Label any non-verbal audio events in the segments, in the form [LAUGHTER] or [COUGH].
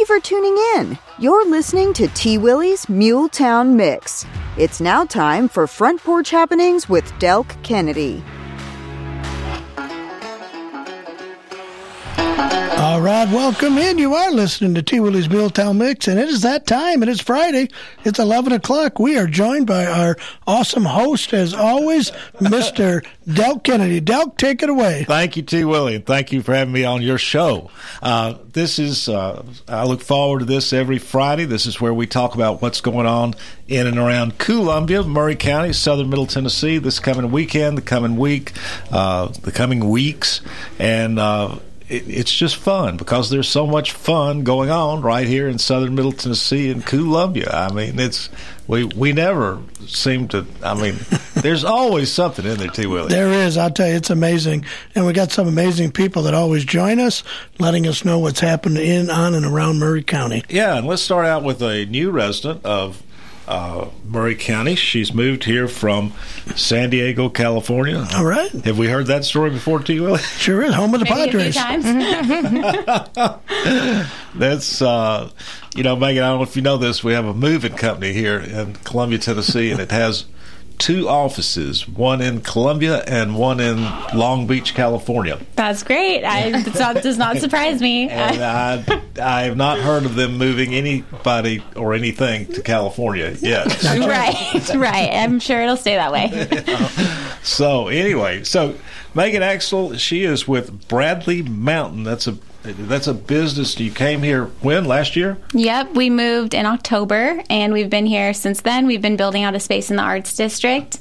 Thank you for tuning in. You're listening to T. Willie's Muletown Mix. It's now time for Front Porch Happenings with Delk Kennedy. Right, welcome in. You are listening to T. Willie's Muletown Mix, and it is that time. It is Friday. It's 11 o'clock. We are joined by our awesome host, as always, [LAUGHS] Mr. Delk Kennedy. Delk, take it away. Thank you, T. Willie, and thank you for having me on your show. Uh, this is, uh, I look forward to this every Friday. This is where we talk about what's going on in and around Columbia, Maury County, southern Middle Tennessee, this coming weekend, the coming week, uh, the coming weeks, and uh, it, it's just fun because there's so much fun going on right here in southern Middle Tennessee and Columbia. I mean, it's we we never seem to. I mean, [LAUGHS] there's always something in there, T. Willie. There is. I'll tell you, it's amazing, and we got some amazing people that always join us, letting us know what's happening in, on, and around Maury County. Yeah, and let's start out with a new resident of uh, Maury County. She's moved here from San Diego, California. All right. Have we heard that story before, T. Willie? [LAUGHS] Sure is. Home of the Maybe a few Padres. times. [LAUGHS] That's, uh, you know, Megan, I don't know if you know this. We have a moving company here in Columbia, Tennessee, and it has two offices one in Columbia and one in Long Beach, California. That's great. I, it's not, does not surprise me. [LAUGHS] And I, I have not heard of them moving anybody or anything to California yet. [LAUGHS] right, right. I'm sure it'll stay that way. [LAUGHS] So anyway, so Megan Axel, she is with Bradley Mountain. That's a that's a business. You came here when last year? Yep, we moved in October and we've been here since then. We've been building out a space in the Arts District.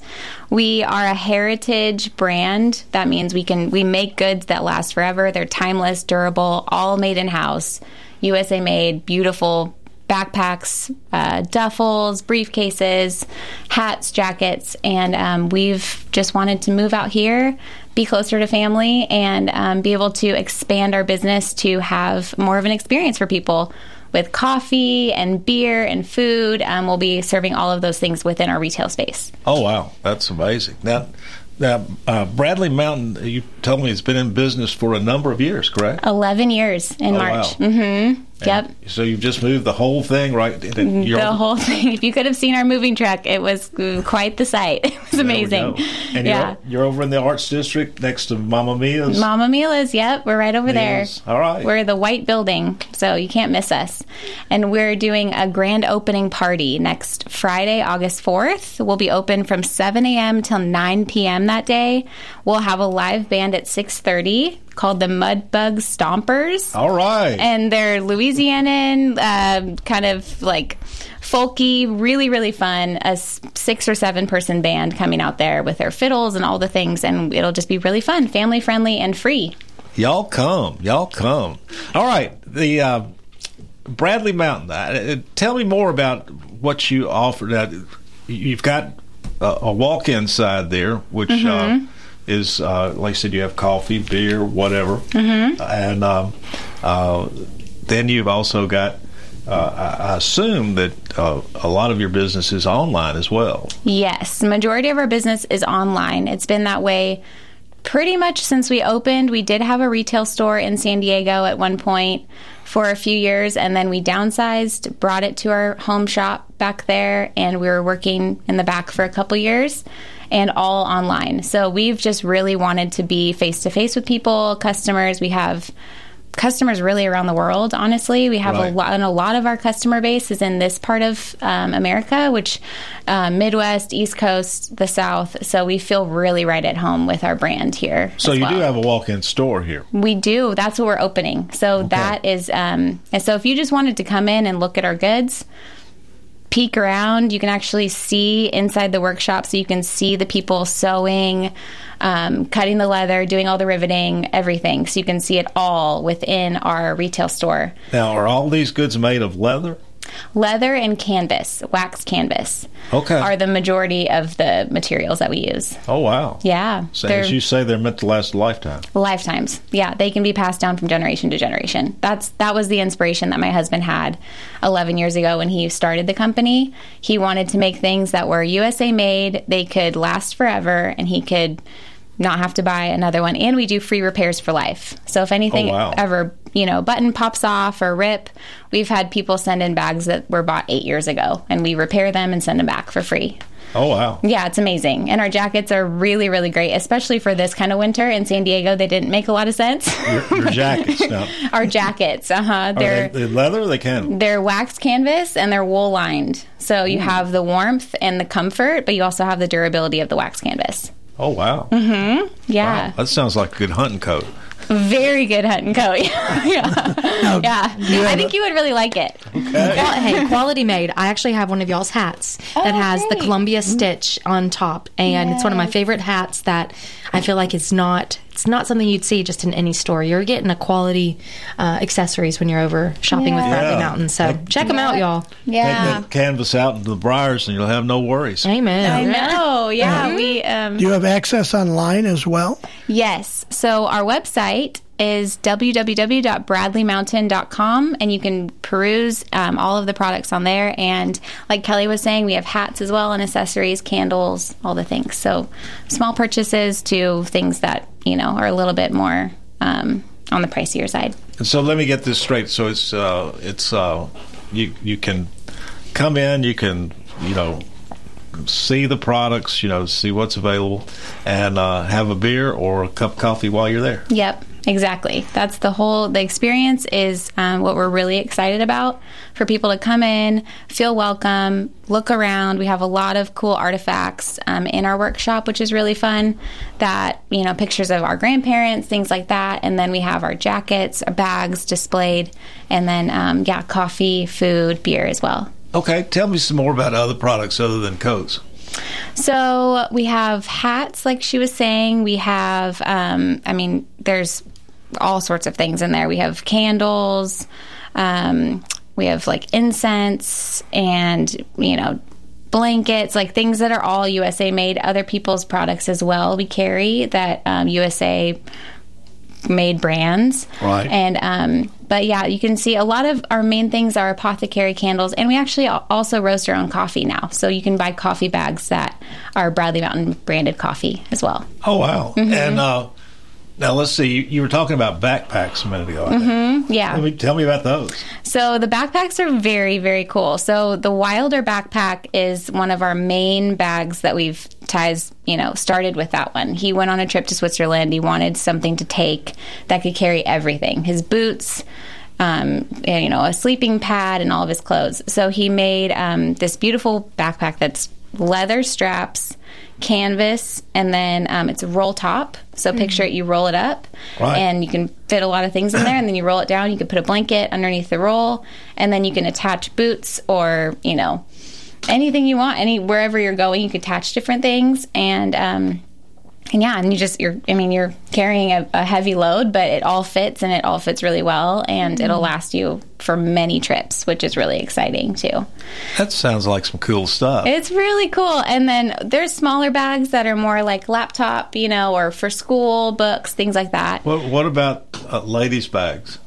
We are a heritage brand. That means we can we make goods that last forever. They're timeless, durable, all made in house, USA made, beautiful backpacks, uh, duffels, briefcases, hats, jackets, and um, we've just wanted to move out here, be closer to family, and um, be able to expand our business to have more of an experience for people with coffee and beer and food. Um, we'll be serving all of those things within our retail space. Oh wow, that's amazing. Now, now uh, Bradley Mountain, you told me it's been in business for a number of years, correct? 11 years in Oh, March. wow. Mm-hmm. Yep. And So you've just moved the whole thing right? Mm-hmm. You're the whole thing. If you could have seen our moving truck, it was quite the sight. [LAUGHS] It was There amazing. And yeah. you're, you're over in the Arts District next to Mama Mia's. Mama Mila's, yep, we're right over there. All right. We're the white building, so you can't miss us. And we're doing a grand opening party next Friday, August 4th. We'll be open from 7 a.m. till 9 p.m. that day. We'll have a live band at 6.30 called the Mudbug Stompers. All right. And they're Louisianan, uh, kind of like folky, really, really fun. A six or seven person band coming out there with their fiddles and all the things, and it'll just be really fun, family friendly, and free. Y'all come, y'all come. All right, the uh, Bradley Mountain. Uh, tell me more about what you offer. Now, you've got a, a walk-in side there, which uh, is uh, like I said, you have coffee, beer, whatever, and um, uh, then you've also got. Uh, I, I assume that uh, a lot of your business is online as well. Yes, the majority of our business is online. It's been that way pretty much since we opened. We did have a retail store in San Diego at one point for a few years, and then we downsized, brought it to our home shop back there, and we were working in the back for a couple years. And all online. So we've just really wanted to be face to face with people, customers. We have customers really around the world. Honestly, we have Right. a lot, and a lot of our customer base is in this part of um, America, which uh, Midwest, East Coast, the South. So we feel really right at home with our brand here. So you well. do have a walk-in store here. We do. That's what we're opening. So that is, um, and so if you just wanted to come in and look at our goods, peek around, you can actually see inside the workshop. So you can see the people sewing, um, cutting the leather, doing all the riveting, everything. So you can see it all within our retail store. Now, are all these goods made of leather? Leather and canvas, wax canvas, Okay. are the majority of the materials that we use. Oh wow! Yeah, So as you say, they're meant to last a lifetime. lifetimes. Yeah, they can be passed down from generation to generation. That's that was the inspiration that my husband had 11 years ago when he started the company. He wanted to make things that were USA made, they could last forever, and he could not have to buy another one. And we do free repairs for life. So if anything Oh, wow. ever, you know, button pops off or rip, we've had people send in bags that were bought eight years ago and we repair them and send them back for free. Oh wow. Yeah, it's amazing. And our jackets are really, really great, especially for this kind of winter. In San Diego, they didn't make a lot of sense. Your, your [LAUGHS] jackets now. our jackets, uh huh. They're they, they leather or they can? they're wax canvas and they're wool lined. So you have the warmth and the comfort, but you also have the durability of the wax canvas. Oh wow. Mm-hmm. Yeah. Wow, That sounds like a good hunting coat. Very good hunting coat. [LAUGHS] yeah. yeah. I think you would really like it. Qual- hey, quality made. I actually have one of y'all's hats that has the great. Columbia stitch on top, and it's one of my favorite hats that I feel like it's not. It's not something you'd see just in any store. You're getting a quality uh, accessories when you're over shopping with Bradley Yeah. Mountain. So check them out, y'all. Yeah. Take that canvas out into the briars and you'll have no worries. Amen. I know. Yeah. We um Do you have access online as well? Yes. So our website is www.bradleymountain.com and you can peruse um, all of the products on there. And like Kelly was saying, we have hats as well and accessories, candles, all the things. So small purchases to things that, you know, are a little bit more um, on the pricier side. And so let me get this straight. So it's uh, it's uh, you you can come in, you can you know see the products, you know, see what's available, and uh, have a beer or a cup of coffee while you're there. Yep, exactly. That's the whole. The experience is um, what we're really excited about for people to come in, feel welcome, look around. We have a lot of cool artifacts um, in our workshop, which is really fun. That you know, pictures of our grandparents, things like that, and then we have our jackets, our bags displayed, and then um, yeah, coffee, food, beer as well. Okay, tell me some more about other products other than coats. So we have hats, like she was saying. We have, um, I mean, there's all sorts of things in there. We have candles. Um, we have like incense and, you know, blankets, like things that are all USA made. Other people's products as well. We carry that um, USA made brands. Right. And um, but yeah, you can see a lot of our main things are apothecary candles, and we actually also roast our own coffee now. So you can buy coffee bags that are Bradley Mountain branded coffee as well. Oh wow! Mm-hmm. And uh, now let's see. You, you were talking about backpacks a minute ago. Think. Yeah. Me tell me about those. So the backpacks are very, very cool. So the Wilder backpack is one of our main bags that we've ties, you know, started with that one. He went on a trip to Switzerland. He wanted something to take that could carry everything. His boots, um, and, you know, a sleeping pad and all of his clothes. So he made um, this beautiful backpack that's leather straps, canvas, and then um, it's a roll top. So picture it, you roll it up, Right. and you can fit a lot of things in there, and then you roll it down. You can put a blanket underneath the roll, and then you can attach boots or you know anything you want. Any wherever you're going, you can attach different things, and um, and yeah, and you just you're I mean you're carrying a, a heavy load, but it all fits and it all fits really well, and it'll last you for many trips, which is really exciting too. That sounds like some cool stuff. It's really cool. And then there's smaller bags that are more like laptop, you know, or for school books, things like that. what What about uh, ladies' bags?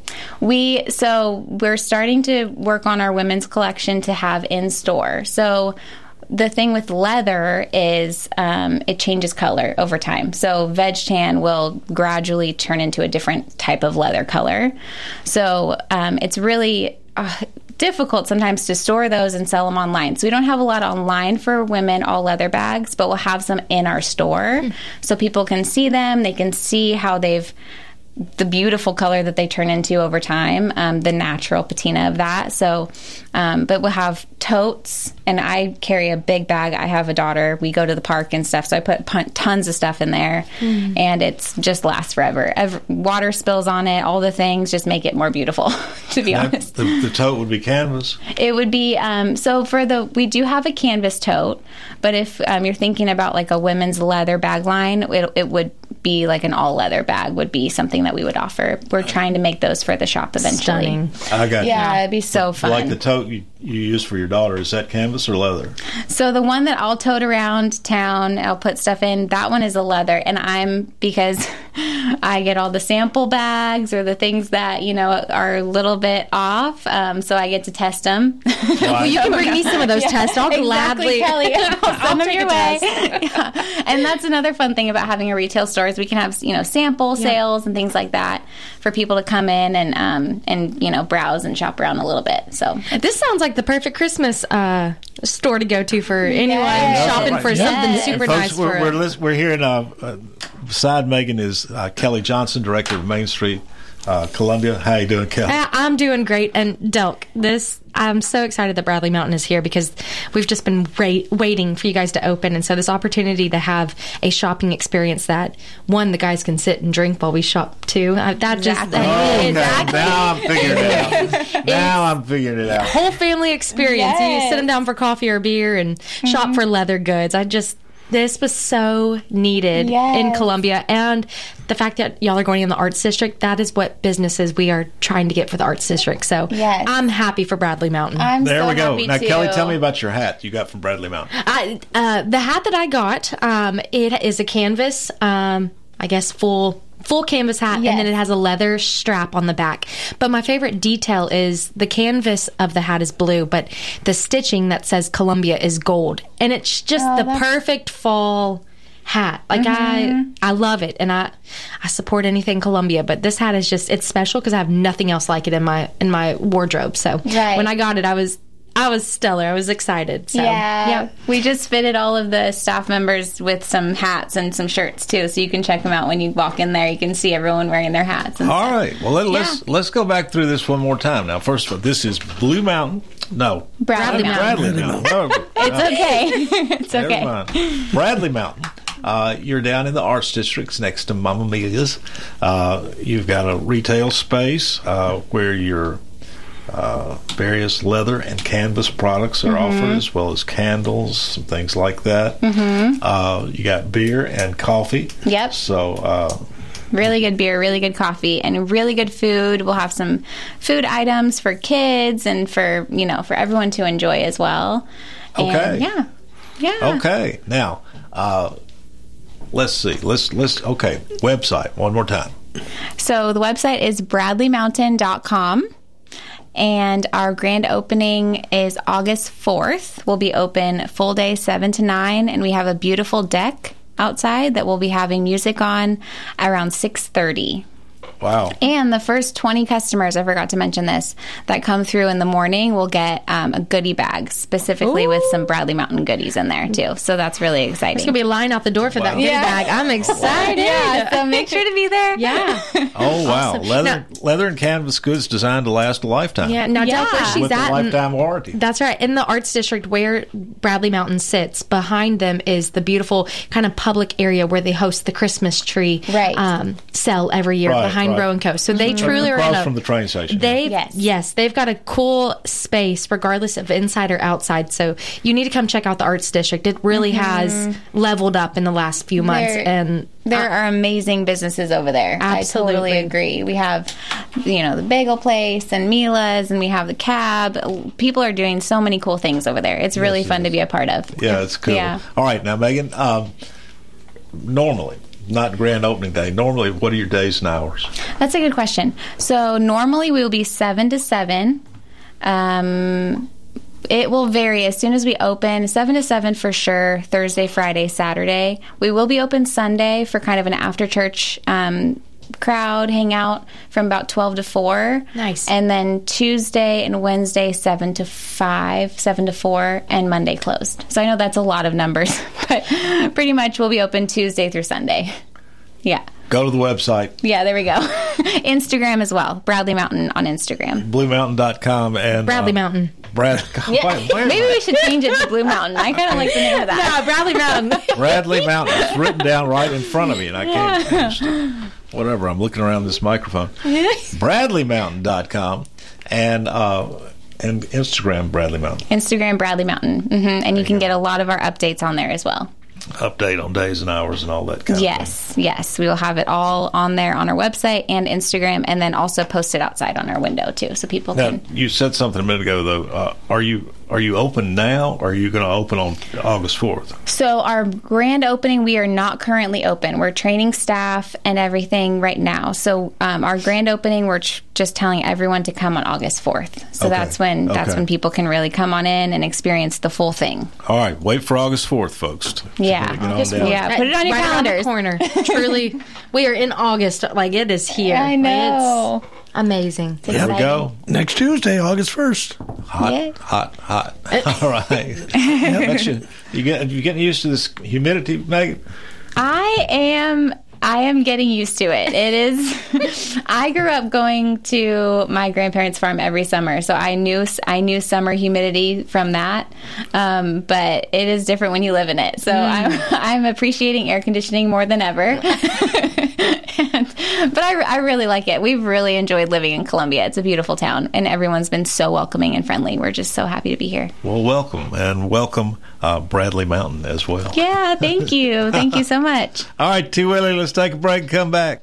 We so we're starting to work on our women's collection to have in store. So the thing with leather is um, it changes color over time. So veg tan will gradually turn into a different type of leather color. So um, it's really uh, difficult sometimes to store those and sell them online. So we don't have a lot online for women all leather bags, but we'll have some in our store so people can see them. They can see how they've the beautiful color that they turn into over time, um, the natural patina of that. So, um, but we'll have totes, and I carry a big bag. I have a daughter. We go to the park and stuff, so I put pun- tons of stuff in there, and it's just lasts forever. Ev- water spills on it, all the things just make it more beautiful. [LAUGHS] to be That- honest, the, the tote would be canvas. it would be um, so for the we do have a canvas tote, but if um, you're thinking about like a women's leather bag line, it, it would be like an all leather bag would be something that we would offer. We're uh, trying to make those for the shop eventually. Stunning. I got Yeah, it'd be so fun. Like the tote you, you use for your daughter, is that canvas or leather? So the one that I'll tote around town, I'll put stuff in. That one is a leather, and I'm because I get all the sample bags or the things that you know are a little bit off. Um, so I get to test them. Well, you can bring me some of those [LAUGHS] tests. I'll Exactly, gladly. Kelly. [LAUGHS] I'll send them take your a way. test. Yeah. And that's another fun thing about having a retail store is we can have you know sample sales and things like that for people to come in and um, and you know browse and shop around a little bit. So This sounds like the perfect Christmas uh, store to go to for anyone Yes. shopping for Yeah. something super Folks, nice. we're, for we're, a- we're hearing uh, uh, beside Megan is uh, Kelly Johnson, director of Main Street, uh, Columbia. How you doing, Kelly? I'm doing great. And Delk, this I'm so excited that Bradley Mountain is here because we've just been ra- waiting for you guys to open, and so this opportunity to have a shopping experience that one the guys can sit and drink while we shop too. Uh, that Exactly. just Oh, okay. exactly. Now I'm figuring it out. [LAUGHS] now I'm figuring it out. whole family experience. You sit them down for coffee or beer and Mm-hmm. shop for leather goods. I just this was so needed in Columbia, and the fact that y'all are going in the arts district that is what businesses we are trying to get for the arts district. So Yes. I'm happy for Bradley Mountain. I'm There so we go. happy Now, too. Kelly, tell me about your hat you got from Bradley Mountain. I, uh, the hat that I got, um, it is a canvas, um, I guess full full canvas hat, and then it has a leather strap on the back. But my favorite detail is the canvas of the hat is blue, but the stitching that says Columbia is gold, and it's just Oh, the that's- perfect fall hat. Like Mm-hmm. I, I love it, and I, I support anything Columbia. But this hat is just it's special because I have nothing else like it in my in my wardrobe. So Right. when I got it, I was. I was stellar. I was excited. So, Yeah. yeah. We just fitted all of the staff members with some hats and some shirts too, so you can check them out when you walk in there. You can see everyone wearing their hats. And All stuff. right. Well, let, let's let's go back through this one more time. Now, first of all, this is Blue Mountain. No, Bradley Bradley, Mountain. Mountain. No, It's okay. [LAUGHS] it's Never okay. mind. Bradley Mountain. Uh, you're down in the arts districts next to Mamma Mia's. Uh, you've got a retail space uh, where your uh, various leather and canvas products are offered, as well as candles, some things like that. Mm-hmm. Uh, you got beer and coffee. Yep. So uh, Really good beer, really good coffee, and really good food. We'll have some food items for kids and for you know for everyone to enjoy as well. And Okay. yeah. Yeah. okay, now uh, let's see. Let's let's okay. Website one more time. So the website is bradleymountain.com. And our grand opening is August 4th. We'll be open full day 7 to 9 and we have a beautiful deck outside that we'll be having music on around 6:30. Wow. And the first 20 customers, I forgot to mention this, that come through in the morning will get um, a goodie bag specifically with some Bradley Mountain goodies in there too. So that's really exciting. There's gonna be a line out the door for that goodie Yeah. bag. I'm excited. yeah, so make sure to be there. Yeah. [LAUGHS] Oh wow, Awesome. leather Now- leather and canvas goods designed to last a lifetime. Yeah. Now, Yeah. Delk, where she's with at. in- lifetime warranty. that's right. In the arts district where Bradley Mountain sits, behind them is the beautiful kind of public area where they host the Christmas tree Right. um, sell every year Right, behind right. Row and Co. So they truly are in a from the train station. They Yes. yes. they've got a cool space regardless of inside or outside. So you need to come check out the arts district. It really has leveled up in the last few months There- and There are amazing businesses over there. I totally Absolutely. agree. We have, you know, the bagel place and Mila's, and we have the cab. People are doing so many cool things over there. It's really Yes, fun yes. to be a part of. yeah, it's cool. Yeah. All right, now Megan. Um, normally, not grand opening day. Normally, what are your days and hours? That's a good question. So normally we will be seven to seven. Um, it will vary as soon as we open. Seven to seven for sure. Thursday, Friday, Saturday. We will be open Sunday for kind of an after church um, crowd hang out from about twelve to four. Nice. And then Tuesday and Wednesday seven to five, seven to four, and Monday closed. So I know that's a lot of numbers, [LAUGHS] but pretty much we'll be open Tuesday through Sunday. Yeah. Go to the website Yeah, there we go. [LAUGHS] Instagram as well. Bradley Mountain on Instagram. bluemountain.com and Bradley uh, Mountain. Brad, wait, wait a Maybe we should change it to Blue Mountain. I kind of like the name of that. Bradley Mountain. [LAUGHS] Bradley Mountain. It's written down right in front of me, and I can't. understand. Whatever. I'm looking around this microphone. [LAUGHS] BradleyMountain.com and uh, and Instagram Bradley Mountain. Instagram Bradley Mountain, hmm and you can get a lot of our updates on there as well. Update on days and hours and all that kind of Yes, yes. We will have it all on there on our website and Instagram, and then also posted outside on our window too, so people Now, can. you said something a minute ago, though. Uh, are you are you open now, or are you going to open on August fourth? So our grand opening, we are not currently open. We're training staff and everything right now. So um, our grand opening, we're tr- just telling everyone to come on August fourth. So Okay. that's when that's Okay. when people can really come on in and experience the full thing. All right, wait for August fourth, folks. Yeah. August down. Yeah, put it on your Right around the calendars. corner. Truly, we are in August. Like it is here. I know. It's amazing. There we go. Next Tuesday, August 1st. Hot, Yeah. hot, hot. [LAUGHS] All right. [LAUGHS] Bet you, you get you getting used to this humidity, Megan? I am. I am getting used to it. It is. [LAUGHS] I grew up going to my grandparents' farm every summer, so I knew I knew summer humidity from that. Um, but it is different when you live in it. So I'm I'm appreciating air conditioning more than ever. And, but I, I really like it. We've really enjoyed living in Columbia. It's a beautiful town, and everyone's been so welcoming and friendly. We're just so happy to be here. Well, welcome and welcome uh, Bradley Mountain as well. Yeah, thank you, thank you so much. [LAUGHS] All right, T. Willie, let's take a break and come back.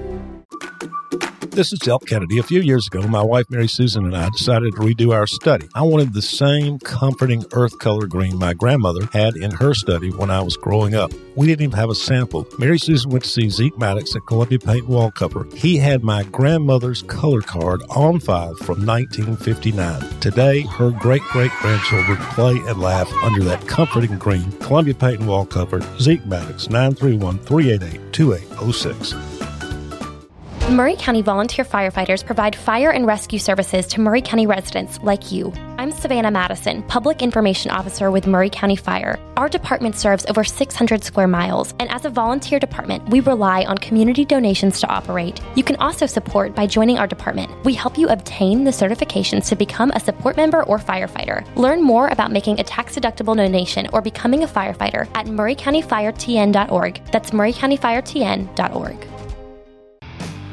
This is Delk Kennedy. A few years ago, my wife Mary Susan and I decided to redo our study. I wanted the same comforting earth color green my grandmother had in her study when I was growing up. We didn't even have a sample. Mary Susan went to see Zeke Maddox at Columbia Paint and Wallcover. He had my grandmother's color card on file from 1959. Today, her great great grandchildren play and laugh under that comforting green. Columbia Paint and Wallcover, Zeke Maddox, 931 388 2806. Maury County volunteer firefighters provide fire and rescue services to Maury County residents like you. I'm Savannah Madison, Public Information Officer with Maury County Fire. Our department serves over 600 square miles, and as a volunteer department, we rely on community donations to operate. You can also support by joining our department. We help you obtain the certifications to become a support member or firefighter. Learn more about making a tax deductible donation or becoming a firefighter at murraycountyfiretn.org. That's murraycountyfiretn.org.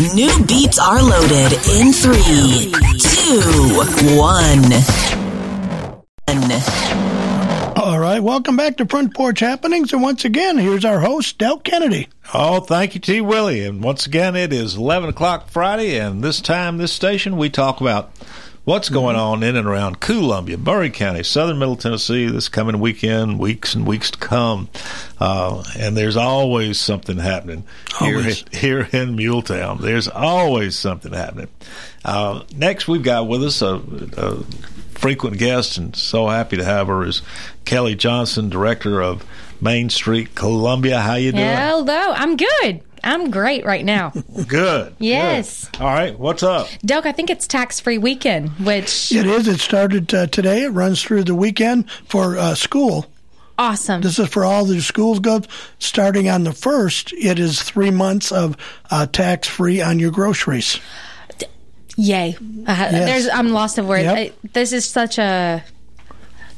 New beats are loaded in three, two, one. All right, welcome back to Front Porch Happenings. And once again, here's our host, Delk Kennedy. Oh, thank you, T. Willie. And once again, it is 11 o'clock Friday, and this time, this station, we talk about what's going on in and around Columbia, Maury County, southern Middle Tennessee this coming weekend, weeks and weeks to come. Uh, and there's always something happening here, here in Muletown. There's always something happening. Uh, next, we've got with us a, a frequent guest, and so happy to have her, is Kelly Johnson, director of Main Street Columbia. How you doing? Hello, I'm good. I'm great right now. [LAUGHS] Good. Yes. Good. All right. What's up? Delk, I think it's tax free weekend, which. It is. It started uh, today. It runs through the weekend for uh, school. Awesome. This is for all the schools go starting on the first. It is three months of uh, tax free on your groceries. Yay! Uh, yes. There's I'm lost of words. Yep. I, this is such a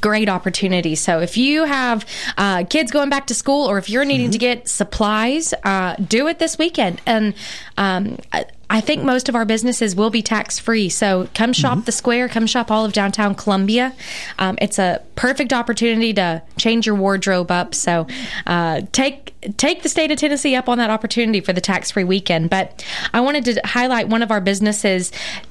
great opportunity. So if you have uh, kids going back to school, or if you're needing mm-hmm. to get supplies, uh, do it this weekend. And um, I think most of our businesses will be tax free. So come shop mm-hmm. the square, come shop all of downtown Columbia. Um, it's a perfect opportunity to change your wardrobe up. So uh, take take the state of Tennessee up on that opportunity for the tax free weekend. But I wanted to highlight one of our businesses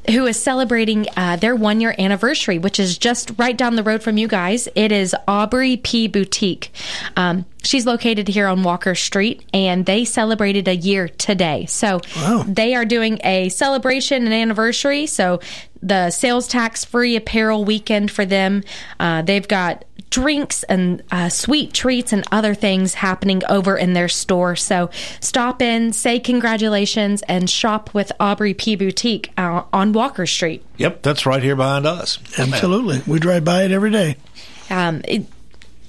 who is celebrating uh, their one year anniversary, which is just right down the road from you guys. It is Aubrey P Boutique. Um, She's located here on Walker Street, and they celebrated a year today. So wow. they are doing a celebration and anniversary. So the sales tax free apparel weekend for them. Uh, they've got drinks and uh, sweet treats and other things happening over in their store. So stop in, say congratulations, and shop with Aubrey P Boutique uh, on Walker Street. Yep, that's right here behind us. Absolutely, we drive by it every day. Um, it,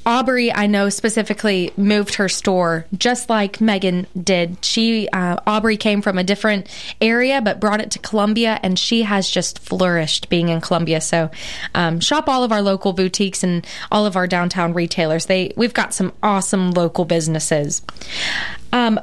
Aubrey, I know specifically moved her store just like Megan did. She uh, Aubrey came from a different area but brought it to Columbia, and she has just flourished being in Columbia. So, um, shop all of our local boutiques and all of our downtown retailers. They we've got some awesome local businesses. Um,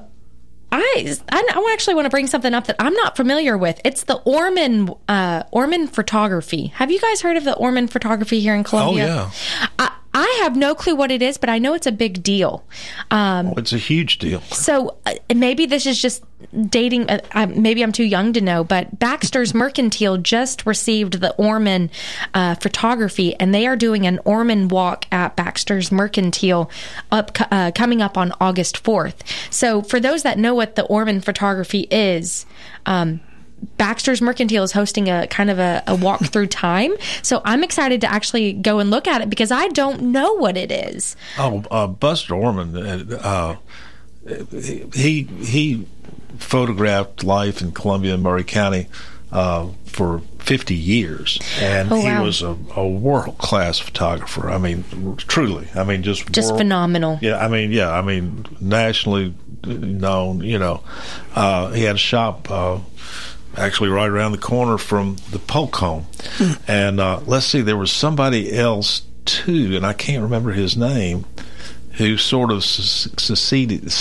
I, I actually want to bring something up that I'm not familiar with. It's the Orman uh, Orman Photography. Have you guys heard of the Orman Photography here in Columbia? Oh yeah. I, I have no clue what it is, but I know it's a big deal. Um, oh, it's a huge deal. So uh, maybe this is just dating. Uh, uh, maybe I'm too young to know, but Baxter's Mercantile just received the Orman uh, photography, and they are doing an Orman walk at Baxter's Mercantile up uh, coming up on August 4th. So for those that know what the Orman photography is. Um, Baxter's Mercantile is hosting a kind of a, a walk through [LAUGHS] time. So I'm excited to actually go and look at it because I don't know what it is. Oh, uh, Buster Orman, uh, he he photographed life in Columbia and Maury County uh, for 50 years, and oh, wow. he was a, a world class photographer. I mean, truly. I mean, just just world, phenomenal. Yeah, I mean, yeah, I mean, nationally known. You know, uh, he had a shop uh, actually right around the corner from the Polk home. Hmm. And uh, let's see, there was somebody else too, and I can't remember his name, who sort of succeeded.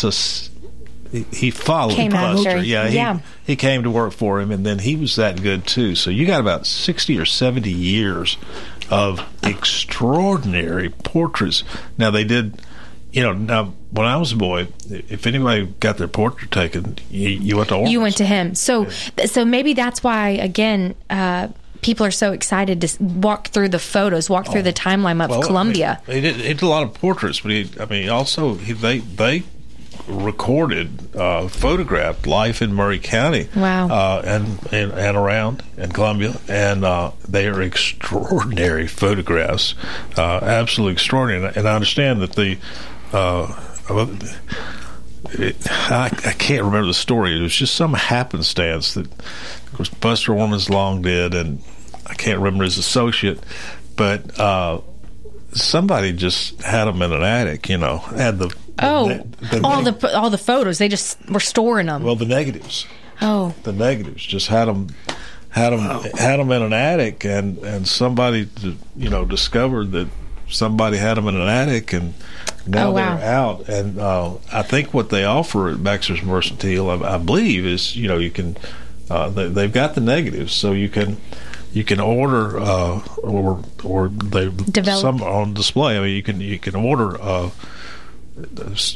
he followed came Buster. Yeah, he, yeah. he came to work for him, and then he was that good too. So you got about sixty or seventy years of extraordinary portraits. Now they did you know, now when I was a boy, if anybody got their portrait taken, you, you went to Orman's. You went to him. So, yeah. so maybe that's why again. Uh, people are so excited to walk through the photos, walk through oh, the timeline of well, Columbia. I mean, he, did, he did a lot of portraits, but he, I mean, also he, they they recorded, uh, photographed life in Maury County. Wow. Uh, and, and, and around in Columbia, and uh, they are extraordinary photographs, uh, absolutely extraordinary. And I understand that the uh, it, I, I, can't remember the story. It was just some happenstance that, of course, Buster Orman's long dead, and I can't remember his associate, but uh, somebody just had them in an attic. You know, had the, the Oh, ne- the all neg- the all the photos. They just were storing them. well the negatives. oh, the negatives. Just had them, had them, had them in an attic, and and somebody, you know, discovered that somebody had them in an attic, and now Oh, wow. they're out. And uh, I think what they offer at Baxter's Mercantile, I, I believe, is you know you can, uh, they, they've got the negatives, so you can. You can order, uh, or or they Develop. some on display. I mean, you can you can order, uh,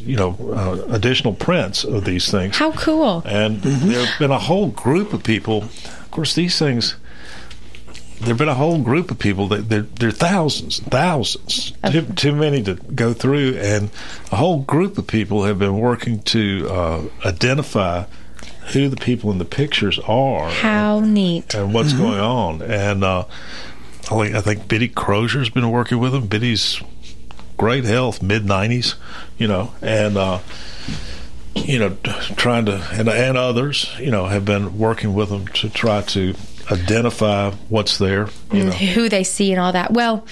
you know, uh, additional prints of these things. how cool! And there have been a whole group of people. Of course, these things. There have been a whole group of people that there, there are thousands, thousands, too, too many to go through, and a whole group of people have been working to uh, identify who the people in the pictures are How neat! and what's going on. And uh, I think- I think Biddy Crozier's been working with them. Biddy's great health, mid nineties, you know, and uh, you know, trying to and and others, you know, have been working with them to try to identify what's there. You know, Who they see and all that. Well,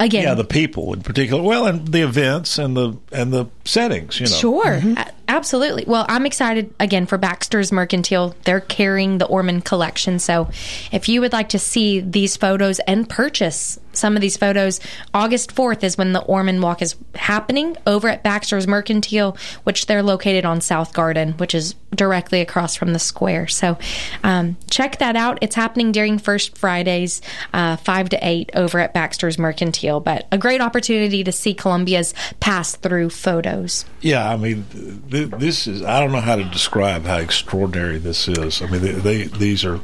again, yeah, the people in particular. Well, and the events and the and the settings. You know, Sure, mm-hmm. A- absolutely. Well, I'm excited again for Baxter's Mercantile. They're carrying the Orman collection. So if you would like to see these photos and purchase some of these photos, August 4th is when the Orman Walk is happening over at Baxter's Mercantile, which they're located on South Garden, which is directly across from the square. So um, check that out. It's happening during First Fridays, uh, 5 to 8 over at Baxter's Mercantile. But a great opportunity to see Columbia's pass through photos. Yeah, I mean, th- this is, I don't know how to describe how extraordinary this is. I mean, they, they these are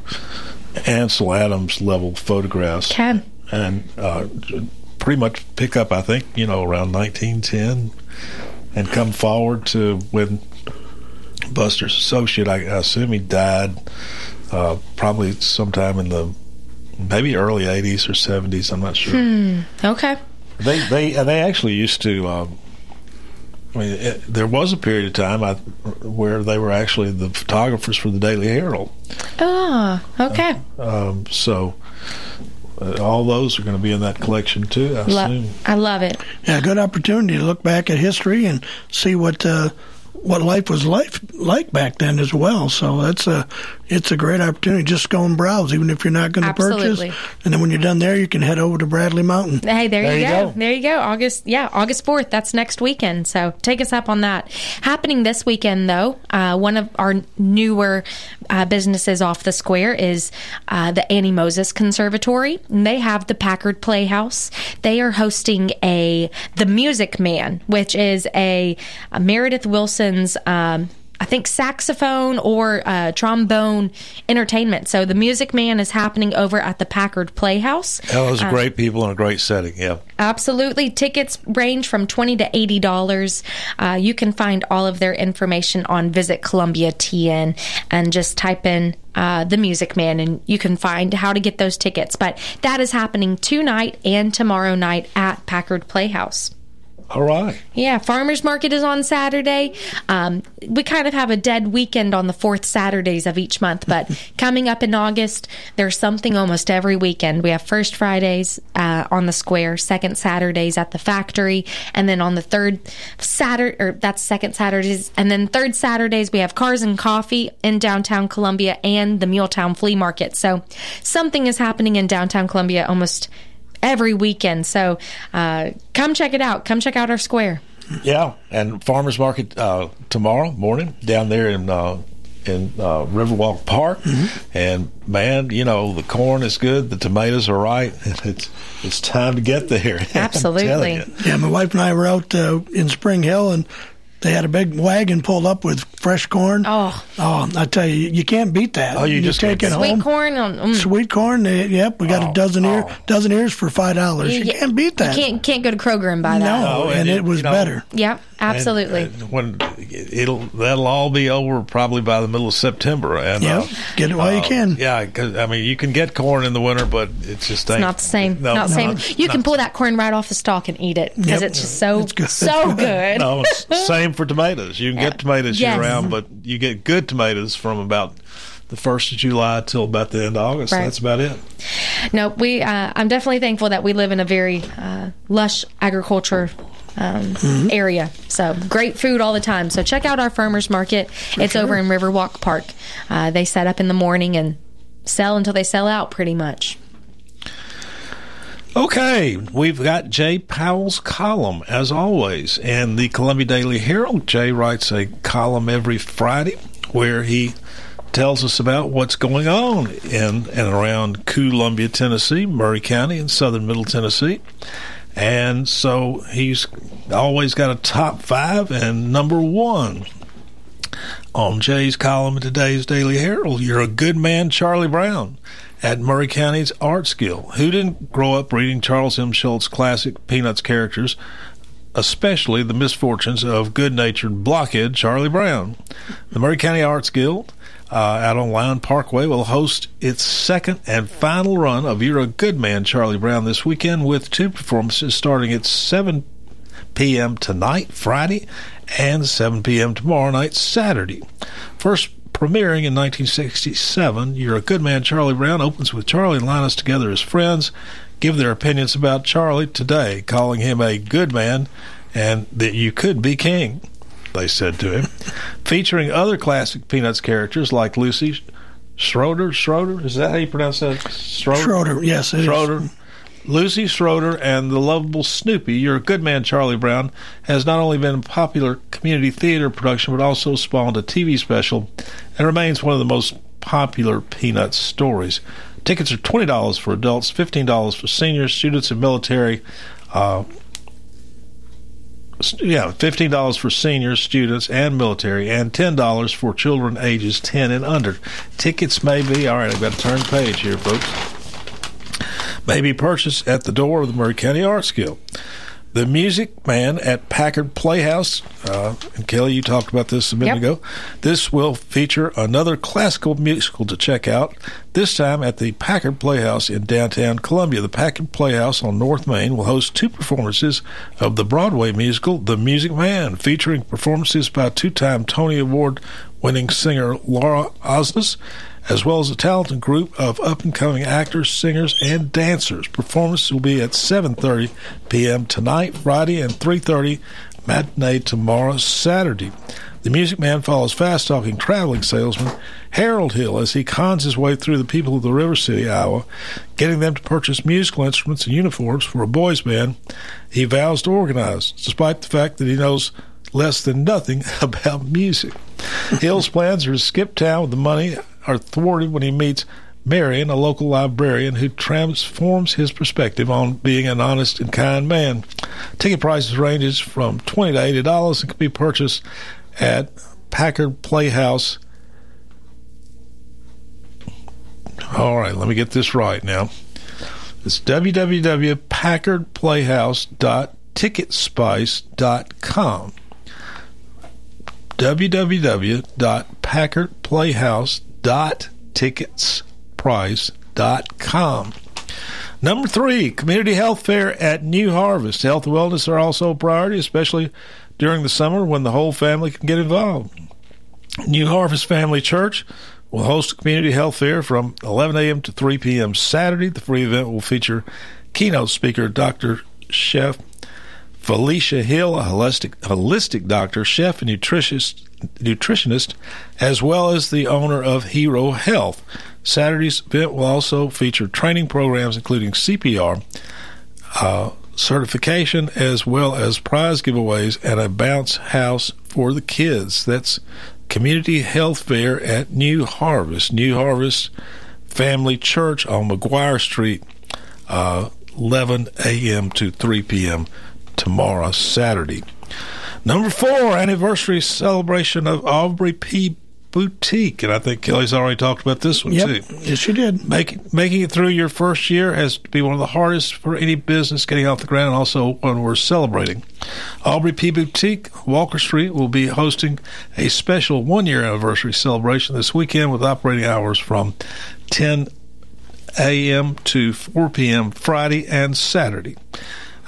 Ansel Adams level photographs. Okay. And uh, pretty much pick up, I think, you know, around 1910 and come forward to when Buster's associate, I, I assume he died uh, probably sometime in the maybe early 80s or 70s. I'm not sure. Hmm. Okay. They they they actually used to. Um, I mean, it, there was a period of time I, where they were actually the photographers for the Daily Herald. Ah, okay. Um, so uh, all those are going to be in that collection too. I Lo- assume. I love it. Yeah, good opportunity to look back at history and see what uh, what life was like like back then as well. So that's a it's a great opportunity. Just go and browse, even if you're not going to purchase. And then when you're done there, you can head over to Bradley Mountain. Hey, there, There you, you go. go. There you go. August, yeah, August 4th. That's next weekend. So take us up on that. Happening this weekend, though, uh, one of our newer uh, businesses off the square is uh, the Annie Moses Conservatory. And they have the Packard Playhouse. They are hosting a The Music Man, which is a, a Meredith Um, I think saxophone or uh, trombone entertainment. So the Music Man is happening over at the Packard Playhouse. Oh, those are Uh, great people in a great setting. Yeah. Absolutely. Tickets range from twenty to eighty dollars. Uh, you can find all of their information on Visit Columbia TN and just type in uh, the Music Man, and you can find how to get those tickets. But that is happening tonight and tomorrow night at Packard Playhouse. All right. Yeah, farmers market is on Saturday. Um, we kind of have a dead weekend on the fourth Saturdays of each month, but [LAUGHS] coming up in August, there's something almost every weekend. We have first Fridays uh, on the square, second Saturdays at the factory, and then on the third Saturday, or that's second Saturdays, and then third Saturdays we have cars and coffee in downtown Columbia and the Muletown Flea Market. So something is happening in downtown Columbia almost every weekend. So uh, come check it out. Come check out our square. Yeah, and farmers market uh, tomorrow morning down there in uh, in uh, Riverwalk Park, Mm-hmm. and man, you know the corn is good, the tomatoes are right, [LAUGHS] and it's it's time to get there. [LAUGHS] I'm telling you. Yeah, my wife and I were out uh, in Spring Hill, and they had a big wagon pulled up with fresh corn. Oh, oh! I tell you, you can't beat that. Oh, you just take it can't Sweet home. corn. On, mm. Sweet corn. eh, yep, we got a dozen ear, dozen ears for five dollars. You, You- can't beat that. You can't can't go to Kroger and buy that. No, and, it was you know, better. Yep, absolutely. And, uh, when it'll that'll all be over probably by the middle of September. And Yep, uh, get it while you uh, can. Yeah, 'cause, I mean you can get corn in the winter, but it's just it's not the same. No, not the same. not- you can pull that corn right off the stalk and eat it because Yep. it's just so It's good. so [LAUGHS] good. no, [LAUGHS] same for tomatoes. You can get tomatoes Yes. year round, but you get good tomatoes from about the first of July till about the end of August. Right. That's about it. No, we. Uh, I'm definitely thankful that we live in a very uh, lush agriculture um, area. So great food all the time. So check out our farmers market. it's over in Riverwalk Park. Uh, they set up in the morning and sell until they sell out, pretty much. Okay, we've got Jay Powell's column as always, and the Columbia Daily Herald. Jay writes a column every Friday where he tells us about what's going on in and around Columbia, Tennessee, Maury County, and southern Middle Tennessee. And so he's always got a top five and number one on Jay's column in today's Daily Herald. You're a good man, Charlie Brown, at Maury County's Arts Guild. Who didn't grow up reading Charles M. Schulz classic Peanuts characters, especially the misfortunes of good natured blockhead Charlie Brown? The Maury County Arts Guild. Uh, out on Lion Parkway will host its second and final run of You're a Good Man, Charlie Brown, this weekend with two performances starting at 7 p.m. tonight, Friday, and 7 p.m. tomorrow night, Saturday. First premiering in 1967, You're a Good Man, Charlie Brown opens with Charlie and Linus together as friends, give their opinions about Charlie today, calling him a good man and that you could be king, they said to him. Featuring other classic Peanuts characters like Lucy Schroeder. Schroeder? Is that how you pronounce that? Schroeder? Schroeder, yes, it is. Schroeder. Lucy Schroeder and the lovable Snoopy, You're a Good Man, Charlie Brown, has not only been a popular community theater production, but also spawned a TV special and remains one of the most popular Peanuts stories. Tickets are $20 for adults, $15 for seniors, students, and military. Uh, yeah, fifteen dollars for seniors, students, and military, and ten dollars for children ages ten and under. Tickets may be all right. I've got to turn page here, folks. May be purchased at the door of the Maury County Arts Guild. The Music Man at Packard Playhouse, uh, and Kelly, you talked about this a minute Yep. ago. This will feature another classical musical to check out, this time at the Packard Playhouse in downtown Columbia. The Packard Playhouse on North Main will host two performances of the Broadway musical The Music Man, featuring performances by two time Tony Award winning singer Laura Osnes as well as a talented group of up-and-coming actors, singers, and dancers. Performance will be at 7:30 p.m. tonight, Friday, and 3:30 matinee tomorrow, Saturday. The Music Man follows fast-talking traveling salesman Harold Hill as he cons his way through the people of the River City, Iowa, getting them to purchase musical instruments and uniforms for a boys' band he vows to organize, despite the fact that he knows less than nothing [LAUGHS] about music. Hill's plans are to skip town with the money are thwarted when he meets Marion, a local librarian who transforms his perspective on being an honest and kind man. Ticket prices ranges from twenty to eighty dollars and can be purchased at Packard Playhouse. All right, let me get this right now. It's www.packardplayhouse.ticketspice.com www.packardplayhouse.ticketsprice.com. Number three, community health fair at New Harvest. Health and wellness are also a priority, especially during the summer when the whole family can get involved. New Harvest Family Church will host a community health fair from 11 a.m. to 3 p.m. Saturday. The free event will feature keynote speaker Dr. Chef Felicia Hill, a holistic, holistic doctor, chef, and nutritionist, nutritionist, as well as the owner of Hero Health. Saturday's event will also feature training programs including CPR, uh, certification, as well as prize giveaways and a bounce house for the kids. That's Community Health Fair at New Harvest, New Harvest Family Church on McGuire Street, uh, 11 a.m. to 3 p.m. tomorrow, Saturday. Number four, anniversary celebration of Aubrey P. Boutique, and I think Kelly's already talked about this one Yep. too. Yes, she did. Making making it through your first year has to be one of the hardest for any business getting off the ground, and also when we're celebrating. Aubrey P. Boutique, Walker Street, will be hosting a special one year anniversary celebration this weekend with operating hours from 10 a.m. to 4 p.m. Friday and Saturday.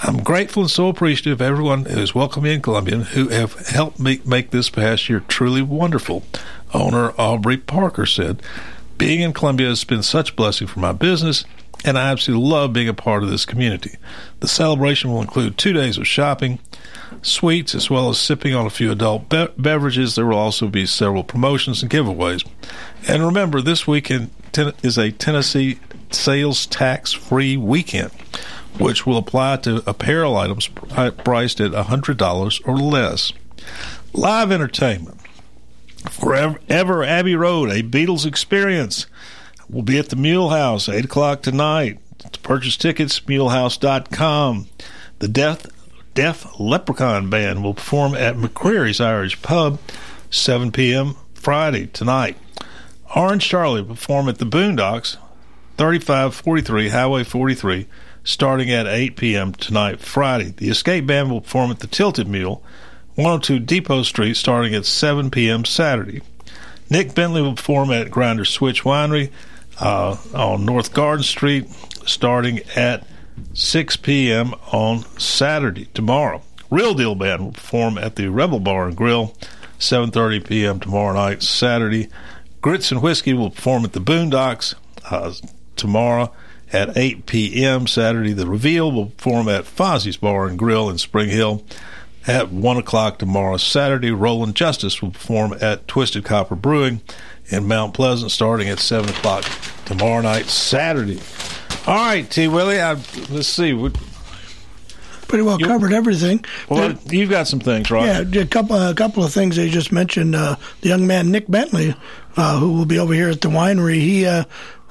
I'm grateful and so appreciative of everyone who has welcomed me in Columbia and who have helped me make this past year truly wonderful. Owner Aubrey Parker said, Being in Columbia has been such a blessing for my business, and I absolutely love being a part of this community. The celebration will include two days of shopping, sweets, as well as sipping on a few adult be- beverages. There will also be several promotions and giveaways. And remember, this weekend ten- is a Tennessee sales tax free weekend which will apply to apparel items uh, priced at $100 or less. Live entertainment. Forever Abbey Road, a Beatles experience. will be at the Mule House, 8 o'clock tonight. To purchase tickets, mulehouse.com. The Death Deaf Leprechaun Band will perform at McCreary's Irish Pub, 7 p.m. Friday tonight. Orange Charlie will perform at the Boondocks, 3543 Highway 43, starting at 8 p.m. tonight, Friday. The Escape Band will perform at the Tilted Mule, 102 Depot Street, starting at 7 p.m. Saturday. Nick Bentley will perform at Grinder Switch Winery uh, on North Garden Street, starting at 6 p.m. on Saturday, tomorrow. Real Deal Band will perform at the Rebel Bar and Grill, 7.30 p.m. tomorrow night, Saturday. Grits and Whiskey will perform at the Boondocks uh, tomorrow at 8 p.m. Saturday. The reveal will perform at Fozzie's Bar and Grill in Spring Hill at 1 o'clock tomorrow. Saturday, Roland Justice will perform at Twisted Copper Brewing in Mount Pleasant starting at 7 o'clock tomorrow night, Saturday. All right, T. Willie, I, let's see. What, Pretty well you, covered everything. Well, there, you've got some things, right? Yeah, a couple, a couple of things they just mentioned. Uh, the young man Nick Bentley, uh, who will be over here at the winery, he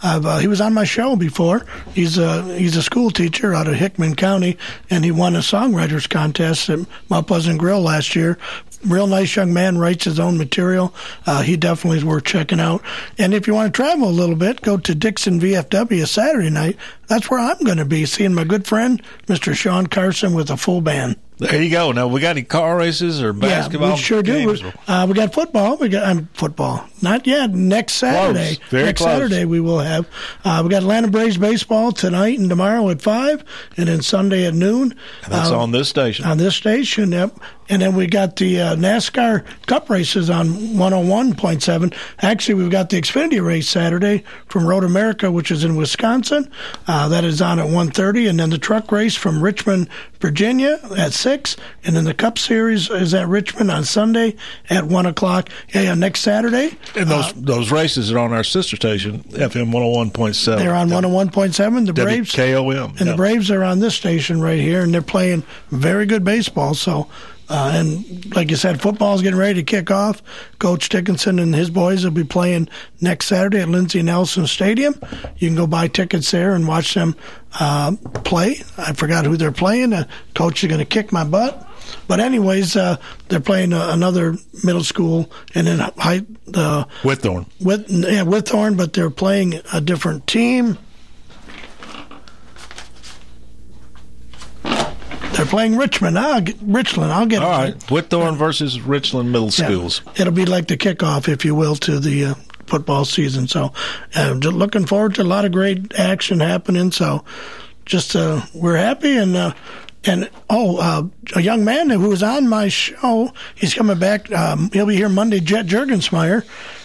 uh, he was on my show before. He's a he's a school teacher out of Hickman County, and he won a songwriters contest at Mount Pleasant Grill last year. Real nice young man, writes his own material. Uh, he definitely is worth checking out. And if you want to travel a little bit, go to Dixon VFW Saturday night. That's where I'm going to be seeing my good friend, Mr. Sean Carson, with a full band. There you go. Now we got any car races or basketball? Yeah, we sure games? do. Uh, we got football. We got um, football. Not yet. Next Saturday. Close. Very next close. Saturday we will have. Uh, we got Atlanta Braves baseball tonight and tomorrow at five, and then Sunday at noon. And that's uh, on this station. On this station. Yep. And then we got the uh, NASCAR Cup races on 101.7. Actually, we've got the Xfinity race Saturday from Road America, which is in Wisconsin. Uh, that is on at 1.30. And then the truck race from Richmond, Virginia at 6. And then the Cup Series is at Richmond on Sunday at 1 o'clock. Yeah, yeah next Saturday. And those uh, those races are on our sister station, FM 101.7. They're on 101.7. The Braves. KOM. And the Braves are on this station right here, and they're playing very good baseball. So uh, and like you said, football is getting ready to kick off. Coach Dickinson and his boys will be playing next Saturday at Lindsey Nelson Stadium. You can go buy tickets there and watch them uh, play. I forgot who they're playing. Uh, coach is going to kick my butt. But anyways, uh, they're playing uh, another middle school and then high the Whitthorne. With yeah, Whitthorne, but they're playing a different team. They're playing Richmond. I'll get, Richland. I'll get All it. right. Whitthorne versus Richland Middle Schools. It'll be like the kickoff, if you will, to the uh, football season. So, uh, just looking forward to a lot of great action happening. So, just uh, we're happy and. Uh, and oh, uh, a young man who was on my show, he's coming back. Um, he'll be here Monday. Jet Jurgensmeyer,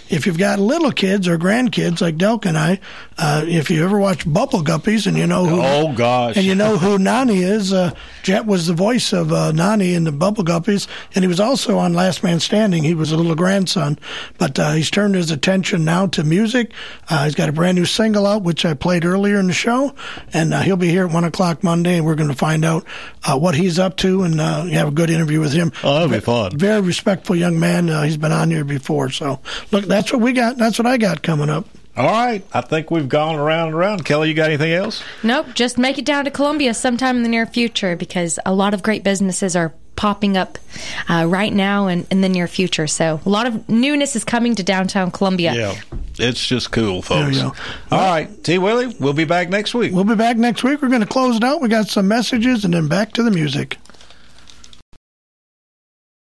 if you've got little kids or grandkids like Delk and I, uh, if you ever watch Bubble Guppies and you know who, oh gosh, and you know who Nonny is, uh, Jet was the voice of uh, Nonny in the Bubble Guppies, and he was also on Last Man Standing. He was a little grandson, but uh, he's turned his attention now to music. Uh, he's got a brand new single out, which I played earlier in the show, and uh, he'll be here at one o'clock Monday, and we're going to find out uh, what he's up to and uh, have a good interview with him. Oh, that'll be fun. Very respectful young man. Uh, he's been on here before, so look, that's what we got. That's what I got coming up. All right. I think we've gone around and around. Kelly, you got anything else? Nope. Just make it down to Columbia sometime in the near future because a lot of great businesses are popping up uh, right now and in the near future. So a lot of newness is coming to downtown Columbia. Yeah. It's just cool, folks. All right. T. Willie, we'll be back next week. We'll be back next week. We're going to close it out. We got some messages and then back to the music.